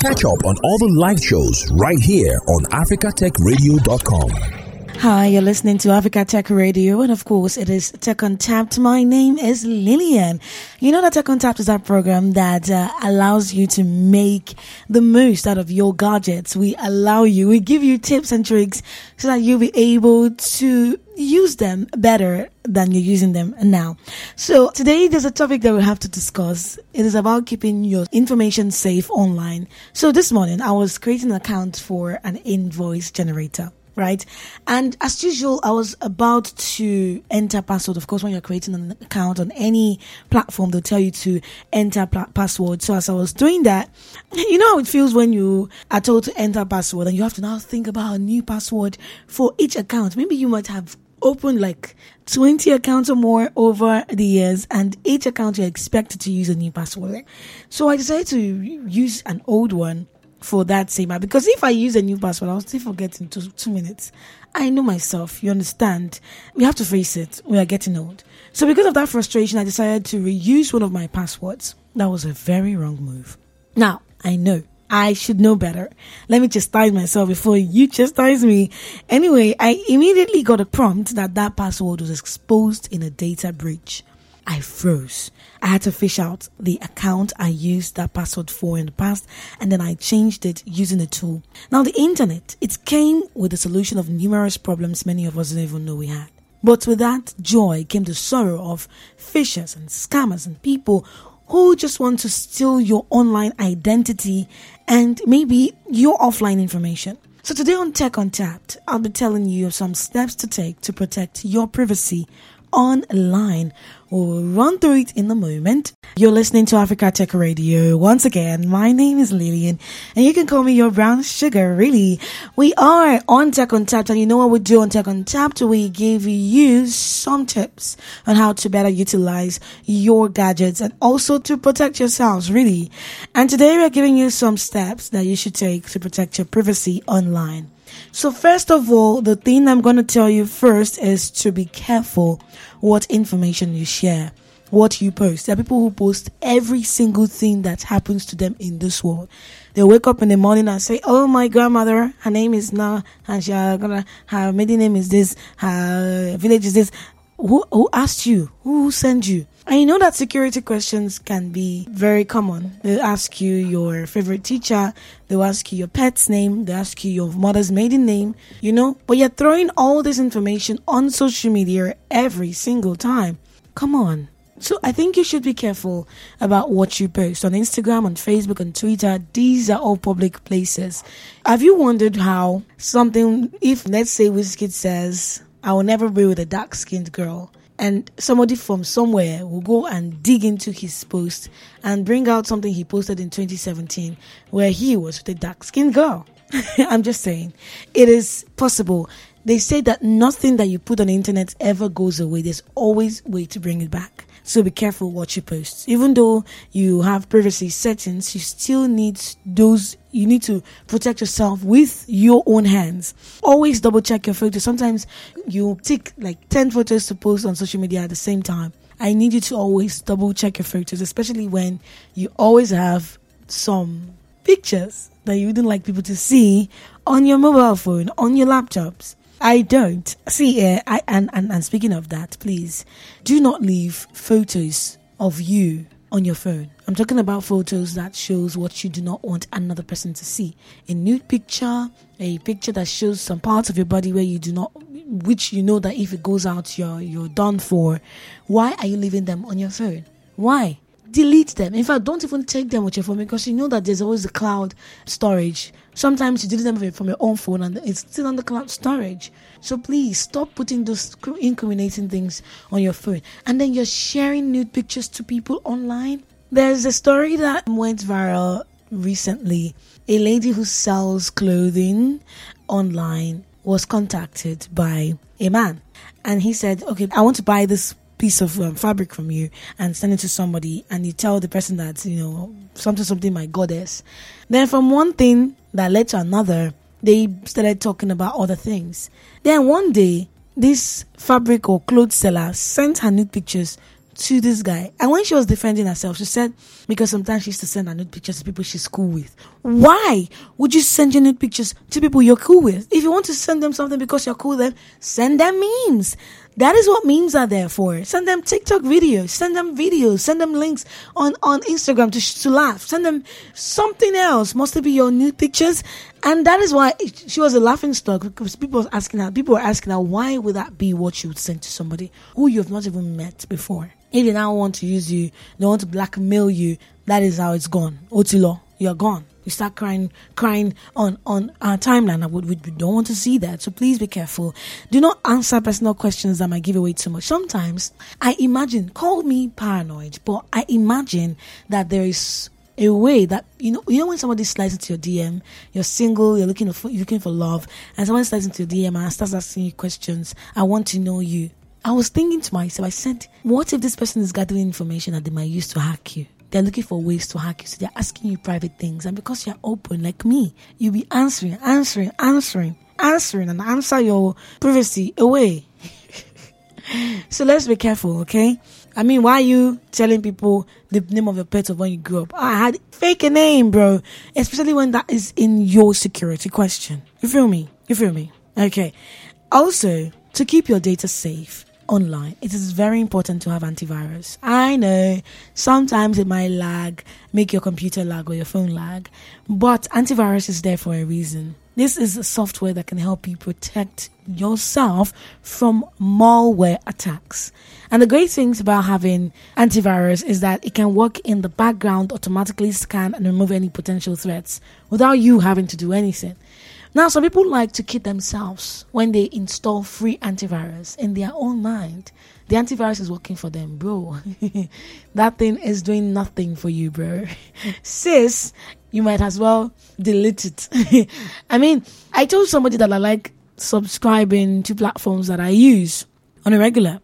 Catch up on all the live shows right here on africatechradio.com. Hi, you're listening to Africa Tech Radio, and of course, it is Tech on Untapped. My name is Lillian. You know that Tech on Untapped is that program that uh, allows you to make the most out of your gadgets. We allow you, we give you tips and tricks so that you'll be able to use them better than you're using them now. So today there's a topic that we have to discuss. It is about keeping your information safe online. So this morning I was creating an account for an invoice generator right? And as usual, I was about to enter password. Of course, when you're creating an account on any platform, they'll tell you to enter password. So as I was doing that, you know how it feels when you are told to enter password and you have to now think about a new password for each account. Maybe you might have opened like 20 accounts or more over the years and each account you're expected to use a new password. So I decided to use an old one for that same app because if I use a new password, I'll still forget in two, two minutes. I know myself, you understand. We have to face it. We are getting old. So because of that frustration, I decided to reuse one of my passwords. That was a very wrong move. Now, I know. I should know better. Let me chastise myself before you chastise me. Anyway, I immediately got a prompt that that password was exposed in a data breach. I froze. I had to fish out the account I used that password for in the past and then I changed it using a tool. Now, the internet, it came with the solution of numerous problems many of us didn't even know we had. But with that joy came the sorrow of phishers and scammers and people who just want to steal your online identity and maybe your offline information. So today on Tech Untapped, I'll be telling you some steps to take to protect your privacy online. We'll run through it in a moment. You're listening to Africa Tech Radio. Once again, my name is Lillian, and you can call me your brown sugar, really. We are on Tech Untapped and you know what we do on Tech Untapped? We give you some tips on how to better utilize your gadgets and also to protect yourselves, really. And today we're giving you some steps that you should take to protect your privacy online. So, first of all, the thing I'm going to tell you first is to be careful what information you share, what you post. There are people who post every single thing that happens to them in this world. They wake up in the morning and say, "Oh, my grandmother, her name is now, and she uh, gonna her maiden name is this, her village is this." Who who asked you? Who sent you? And you know that security questions can be very common. They'll ask you your favorite teacher, they'll ask you your pet's name, they'll ask you your mother's maiden name, you know, but you're throwing all this information on social media every single time. Come on. So I think you should be careful about what you post on Instagram, on Facebook, on Twitter. These are all public places. Have you wondered how something, if let's say Wizkid says, I will never be with a dark skinned girl. And somebody from somewhere will go and dig into his post and bring out something he posted in 2017 where he was with a dark skinned girl. I'm just saying, it is possible. They say that nothing that you put on the internet ever goes away. There's always a way to bring it back. So be careful what you post. Even though you have privacy settings, you still need those, you need to protect yourself with your own hands. Always double check your photos. Sometimes you take like 10 photos to post on social media at the same time. I need you to always double check your photos, especially when you always have some pictures that you wouldn't like people to see on your mobile phone, on your laptops. I don't. See, uh, I and, and, and speaking of that, please do not leave photos of you on your phone. I'm talking about photos that shows what you do not want another person to see. A nude picture, a picture that shows some parts of your body where you do not which you know that if it goes out you're you're done for. Why are you leaving them on your phone? Why? Delete them. In fact, don't even take them with your phone because you know that there's always a cloud storage. Sometimes you delete them from your own phone and it's still on the cloud storage. So please stop putting those incriminating things on your phone. And then you're sharing nude pictures to people online. There's a story that went viral recently. A lady who sells clothing online was contacted by a man and he said, Okay, I want to buy this piece of um, fabric from you and send it to somebody and you tell the person that you know something something my goddess. Then from one thing that led to another they started talking about other things. Then one day this fabric or clothes seller sent her nude pictures to this guy. And when she was defending herself, she said, because sometimes she used to send her nude pictures to people she's cool with. Why would you send your nude pictures to people you're cool with? If you want to send them something because you're cool with them, send them memes. That is what memes are there for. Send them TikTok videos, send them videos, send them links on, on Instagram to, to laugh, send them something else. Must it be your nude pictures? And that is why she was a laughing stock because people were asking her, people were asking her, why would that be what you would send to somebody who you have not even met before? If they now want to use you, they want to blackmail you, that is how it's gone. Otilo, you're gone. You start crying, crying on on our timeline. We, we don't want to see that, so please be careful. Do not answer personal questions that might give away too much. Sometimes I imagine, call me paranoid, but I imagine that there is a way that you know you know when somebody slides into your DM, you're single, you're looking for you're looking for love, and someone slides into your DM and starts asking you questions. I want to know you. I was thinking to myself, I said, what if this person is gathering information that they might use to hack you? They're looking for ways to hack you. So they're asking you private things. And because you're open like me, you'll be answering, answering, answering, answering, and answer your privacy away. so let's be careful, okay? I mean, why are you telling people the name of your pet of when you grew up? I had fake a name, bro. Especially when that is in your security question. You feel me? You feel me? Okay. Also, to keep your data safe, online, it is very important to have antivirus. I know sometimes it might lag, make your computer lag or your phone lag, but antivirus is there for a reason. This is a software that can help you protect yourself from malware attacks. And the great things about having antivirus is that it can work in the background, automatically scan and remove any potential threats without you having to do anything. Now, some people like to kid themselves when they install free antivirus in their own mind. The antivirus is working for them, bro. that thing is doing nothing for you, bro. Sis, you might as well delete it. I mean, I told somebody that I like subscribing to platforms that I use on a regular.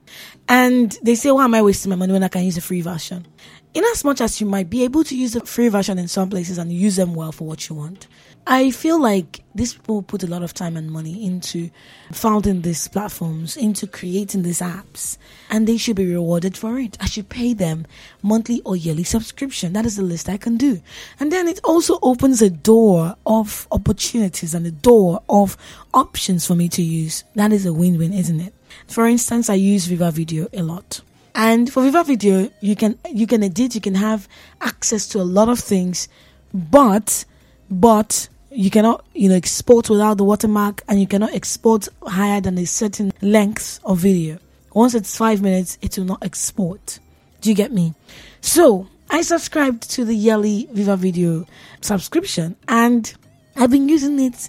And they say, why am I wasting my money when I can use a free version? In as much as you might be able to use a free version in some places and use them well for what you want, I feel like these people put a lot of time and money into founding these platforms, into creating these apps, and they should be rewarded for it. I should pay them monthly or yearly subscription. That is the list I can do. And then it also opens a door of opportunities and a door of options for me to use. That is a win win, isn't it? For instance, I use Viva Video a lot. And for Viva Video, you can you can edit, you can have access to a lot of things, but but you cannot you know export without the watermark and you cannot export higher than a certain length of video. Once it's five minutes it will not export. Do you get me? So i subscribed to the yearly viva video subscription and i've been using it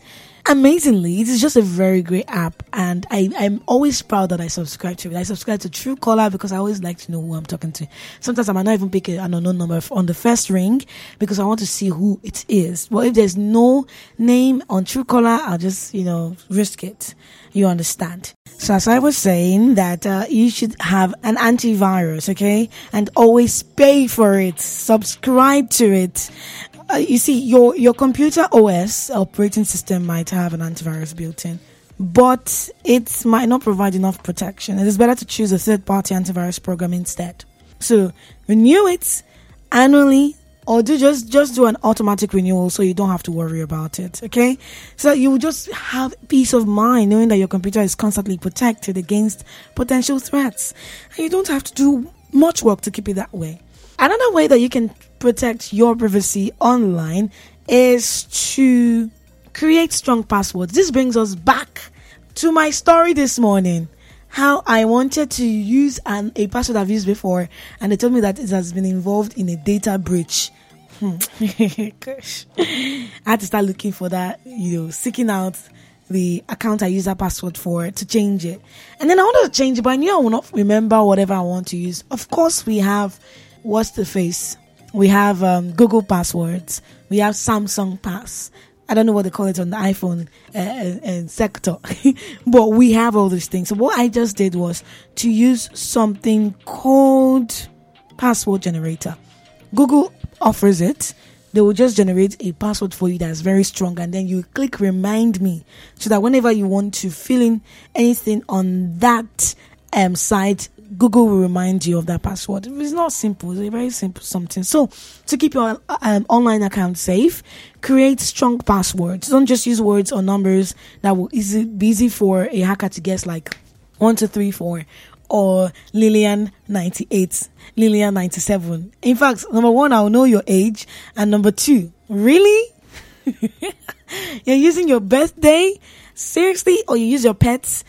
amazingly, it is just a very great app, and I, I'm always proud that I subscribe to it. I subscribe to True Truecaller because I always like to know who I'm talking to. Sometimes I might not even pick an unknown number on the first ring because I want to see who it is. But if there's no name on True Truecaller, I'll just, you know, risk it. You understand? So as I was saying that uh, you should have an antivirus, okay, and always pay for it, subscribe to it. Uh, you see, your your computer OS operating system might have an antivirus built in, but it might not provide enough protection. It is better to choose a third party antivirus program instead. So renew it annually or do just just do an automatic renewal so you don't have to worry about it okay so you just have peace of mind knowing that your computer is constantly protected against potential threats and you don't have to do much work to keep it that way another way that you can protect your privacy online is to create strong passwords. This brings us back to my story this morning. How I wanted to use an, a password I've used before, and they told me that it has been involved in a data breach. Hmm. I had to start looking for that, you know, seeking out the account I use that password for to change it. And then I wanted to change it, but I knew I would not remember whatever I want to use. Of course, we have what's the face we have um, Google passwords, we have Samsung Pass. I don't know what they call it on the iPhone uh, uh, uh sector, but we have all these things. So what I just did was to use something called password generator. Google offers it. They will just generate a password for you that's very strong, and then you click remind me so that whenever you want to fill in anything on that um, site, Google will remind you of that password. It's not simple, it's a very simple something. So, to keep your um, online account safe, create strong passwords. Don't just use words or numbers that will easy, be easy for a hacker to guess, like one, two, three, four, or Lillian 98, Lillian 97. In fact, number one, I'll know your age. And number two, really? You're using your birthday? Seriously? Or you use your pets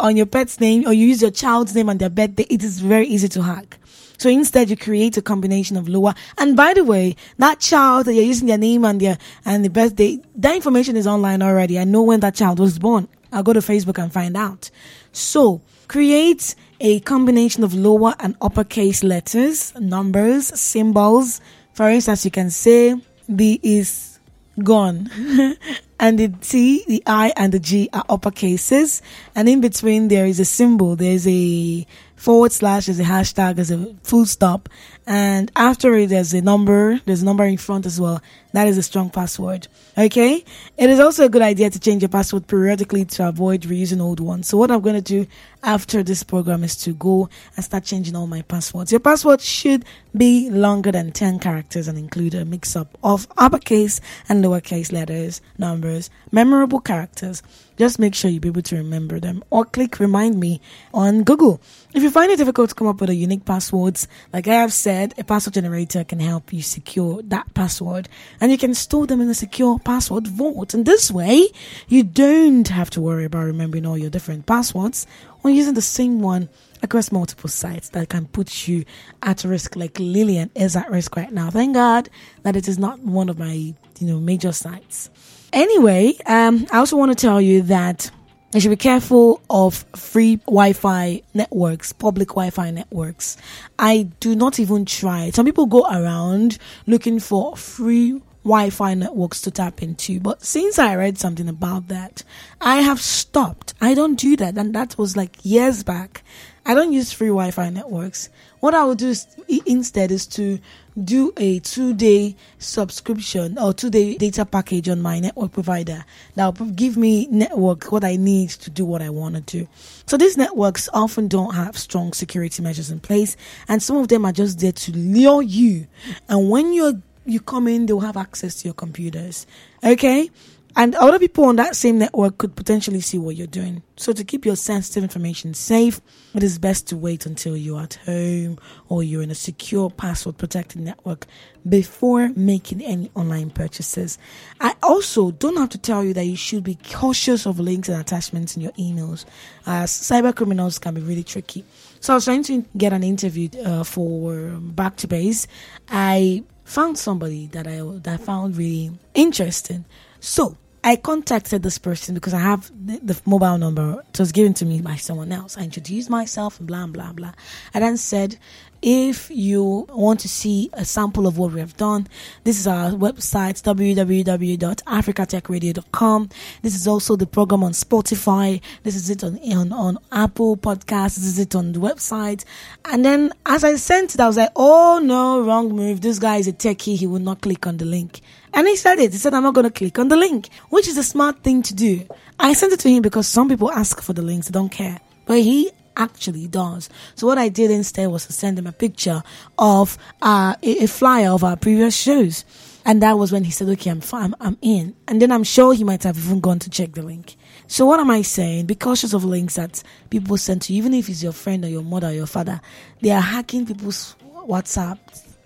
on your pet's name or you use your child's name on their birthday? It is very easy to hack. So instead, you create a combination of lower. And by the way, that child that you're using their name and their and the birthday, that information is online already. I know when that child was born. I'll go to Facebook and find out. So create a combination of lower and uppercase letters, numbers, symbols. For instance, you can say B is gone. and the T, the I, and the G are uppercases. And in between, there is a symbol. There's a forward slash, there's a hashtag, there's a full stop. And after it, there's a number. There's a number in front as well. That is a strong password. Okay? It is also a good idea to change your password periodically to avoid reusing old ones. So what I'm going to do after this program is to go and start changing all my passwords. Your password should be longer than 10 characters and include a mix up of uppercase and lowercase letters, numbers, memorable characters. Just make sure you be able to remember them or click remind me on Google. If you find it difficult to come up with a unique passwords, like I have said, a password generator can help you secure that password and you can store them in a secure password vault. And this way, you don't have to worry about remembering all your different passwords or using the same one across multiple sites that can put you at risk, like Lillian is at risk right now. Thank God that it is not one of my, you know, major sites. Anyway, um, I also want to tell you that you should be careful of free Wi-Fi networks, public Wi-Fi networks. I do not even try. Some people go around looking for free Wi-Fi networks to tap into. But since I read something about that, I have stopped. I don't do that. And that was like years back. I don't use free Wi-Fi networks. What I will do is, instead is to do a two-day subscription or two-day data package on my network provider that will give me network what I need to do what I want to do. So these networks often don't have strong security measures in place, and some of them are just there to lure you. And when you're you come in, they'll have access to your computers. Okay? And other people on that same network could potentially see what you're doing. So, to keep your sensitive information safe, it is best to wait until you're at home or you're in a secure password protected network before making any online purchases. I also don't have to tell you that you should be cautious of links and attachments in your emails, as cyber criminals can be really tricky. So, I was trying to get an interview uh, for Back to Base. I found somebody that I that I found really interesting. So I contacted this person because I have the, the, mobile number. It was given to me by someone else. I introduced myself blah blah blah. I then said, if you want to see a sample of what we have done, this is our website www.africatechradio.com. This is also the program on Spotify. This is it on, on, on Apple Podcasts. This is it on the website. And then as I sent it, I was like, oh no, wrong move. This guy is a techie. He will not click on the link. And he said it. He said, I'm not going to click on the link, which is a smart thing to do. I sent it to him because some people ask for the links. They don't care. But he actually does. So what I did instead was to send him a picture of uh, a, flyer of our previous shows. And that was when he said, okay, I'm fine, I'm in. And then I'm sure he might have even gone to check the link. So what am I saying? Be cautious of links that people send to you, even if it's your friend or your mother or your father. They are hacking people's WhatsApp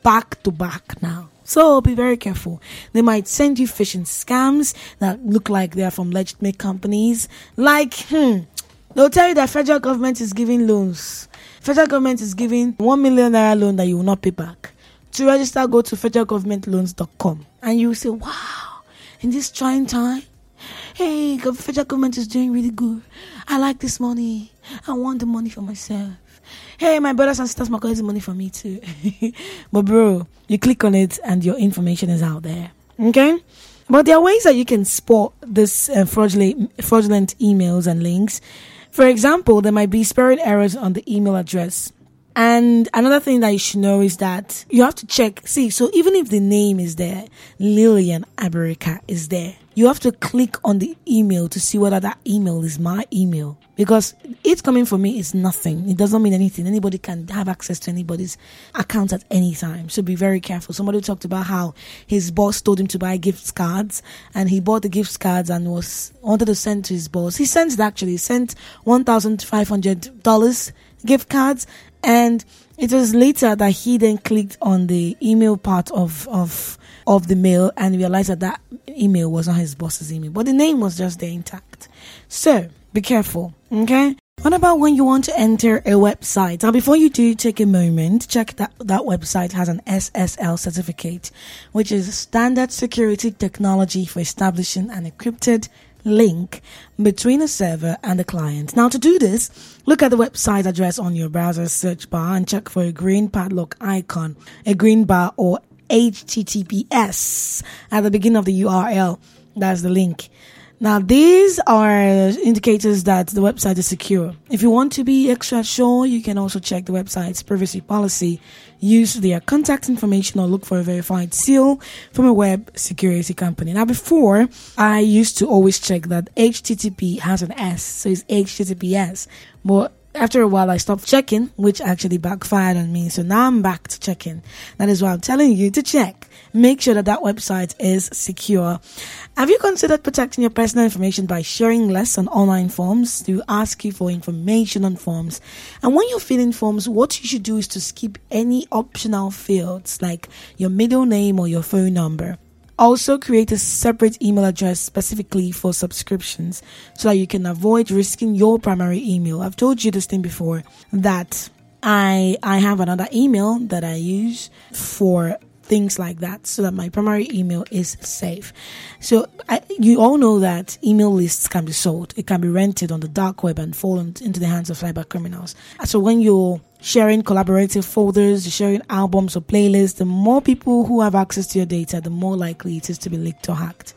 back to back now. So be very careful. They might send you phishing scams that look like they are from legitimate companies. Like, hmm, They'll tell you that federal government is giving loans. Federal government is giving one million naira loan that you will not pay back. To register, go to federalgovernmentloans.com and you will say, wow, in this trying time, hey, federal government is doing really good. I like this money. I want the money for myself. Hey, my brothers and sisters, my colleagues, money for me too. but bro, you click on it and your information is out there. Okay? But there are ways that you can spot this uh, fraudulent, fraudulent emails and links for example, there might be spelling errors on the email address. And another thing that you should know is that you have to check. See, so even if the name is there, Lillian Aberika is there, you have to click on the email to see whether that email is my email. Because it's coming from me is nothing. It doesn't mean anything. Anybody can have access to anybody's account at any time. So be very careful. Somebody talked about how his boss told him to buy gift cards and he bought the gift cards and was wanted to send to his boss. He sent actually. He sent one thousand five hundred dollars gift cards and it was later that he then clicked on the email part of of of the mail and realized that that email was not his boss's email, but the name was just there intact. So be careful, okay? What about when you want to enter a website? Now, before you do, take a moment, check that that website has an SSL certificate, which is Standard Security Technology for Establishing an Encrypted link between a server and the client. Now, to do this, look at the website address on your browser search bar and check for a green padlock icon, a green bar, or HTTPS at the beginning of the URL. That's the link. Now, these are indicators that the website is secure. If you want to be extra sure, you can also check the website's privacy policy, use their contact information, or look for a verified seal from a web security company. Now, before, I used to always check that HTTP has an S, so it's HTTPS. But after a while, I stopped checking, which actually backfired on me. So now I'm back to checking. That is why I'm telling you to check. Make sure that that website is secure. Have you considered protecting your personal information by sharing less on online forms? To ask you for information on forms. And when you're filling forms, what you should do is to skip any optional fields like your middle name or your phone number. Also, create a separate email address specifically for subscriptions so that you can avoid risking your primary email. I've told you this thing before that I I have another email that I use for things like that so that my primary email is safe. So I, you all know that email lists can be sold. It can be rented on the dark web and fall into the hands of cyber criminals. So when you're sharing collaborative folders, sharing albums or playlists, the more people who have access to your data, the more likely it is to be leaked or hacked.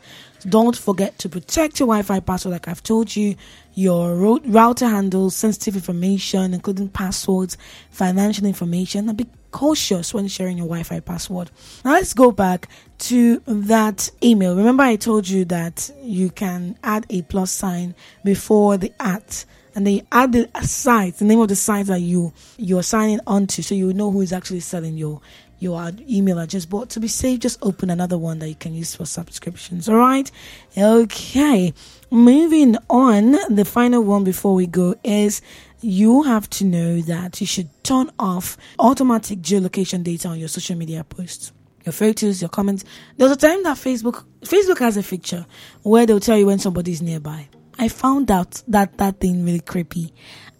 Don't forget to protect your Wi Fi password, like I've told you, your router handles, sensitive information, including passwords, financial information, and be cautious when sharing your Wi Fi password. Now let's go back to that email. Remember, I told you that you can add a plus sign before the at and then you add the site, the name of the site that you you're signing onto, so you know who is actually selling your your email address. But to be safe, just open another one that you can use for subscriptions. All right, okay. Moving on, the final one before we go is you have to know that you should turn off automatic geolocation data on your social media posts your photos, your comments. There's a time that Facebook Facebook has a feature where they'll tell you when somebody's nearby. I found out that that thing really creepy.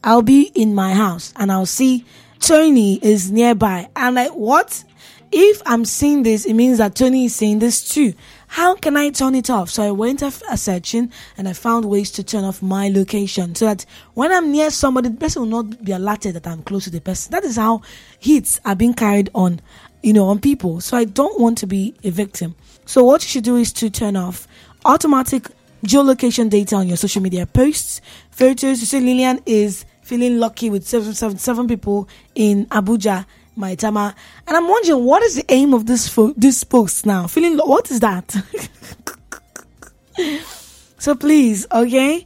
I'll be in my house and I'll see Tony is nearby. And I'm like, what? If I'm seeing this, it means that Tony is seeing this too. How can I turn it off? So I went a searching and I found ways to turn off my location so that when I'm near somebody, the person will not be alerted that I'm close to the person. That is how hits are being carried on, you know, on people. So I don't want to be a victim. So what you should do is to turn off automatic geolocation data on your social media posts, photos. You see, Lillian is feeling lucky with seven, seven, seven people in Abuja, Maitama. And I'm wondering, what is the aim of this fo- this post now? Feeling, what is that? so please, okay,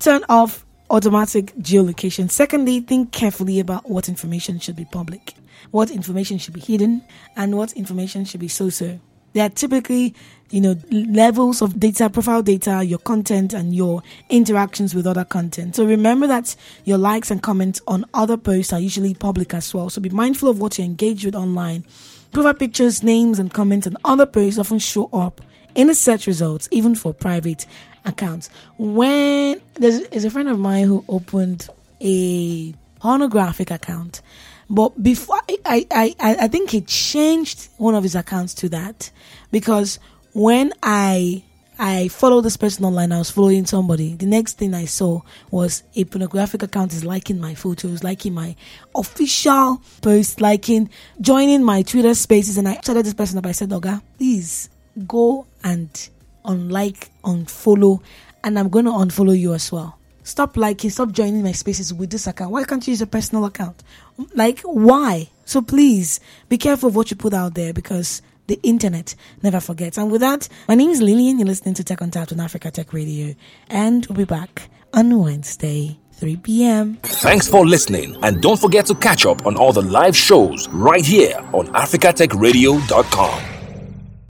turn off automatic geolocation. Secondly, think carefully about what information should be public, what information should be hidden, and what information should be so-so. They are typically, you know, levels of data, profile data, your content, and your interactions with other content. So remember that your likes and comments on other posts are usually public as well. So be mindful of what you engage with online. Profile pictures, names, and comments on other posts often show up in the search results, even for private accounts. When there's, a friend of mine who opened a pornographic account but before I, I, I, I think he changed one of his accounts to that because when I I followed this person online. I was following somebody. The next thing I saw was a pornographic account is liking my photos, liking my official post, liking, joining my Twitter spaces. And I started this person up. I said, Oga, please go and unlike, unfollow, and I'm going to unfollow you as well. Stop liking, stop joining my spaces with this account. Why can't you use a personal account? Like, why? So please be careful of what you put out there because the internet never forgets. And with that, my name is Lillian. You're listening to Tech Untapped on Africa Tech Radio, and we'll be back on Wednesday. 3 p.m. Thanks for listening, and don't forget to catch up on all the live shows right here on africatechradio.com.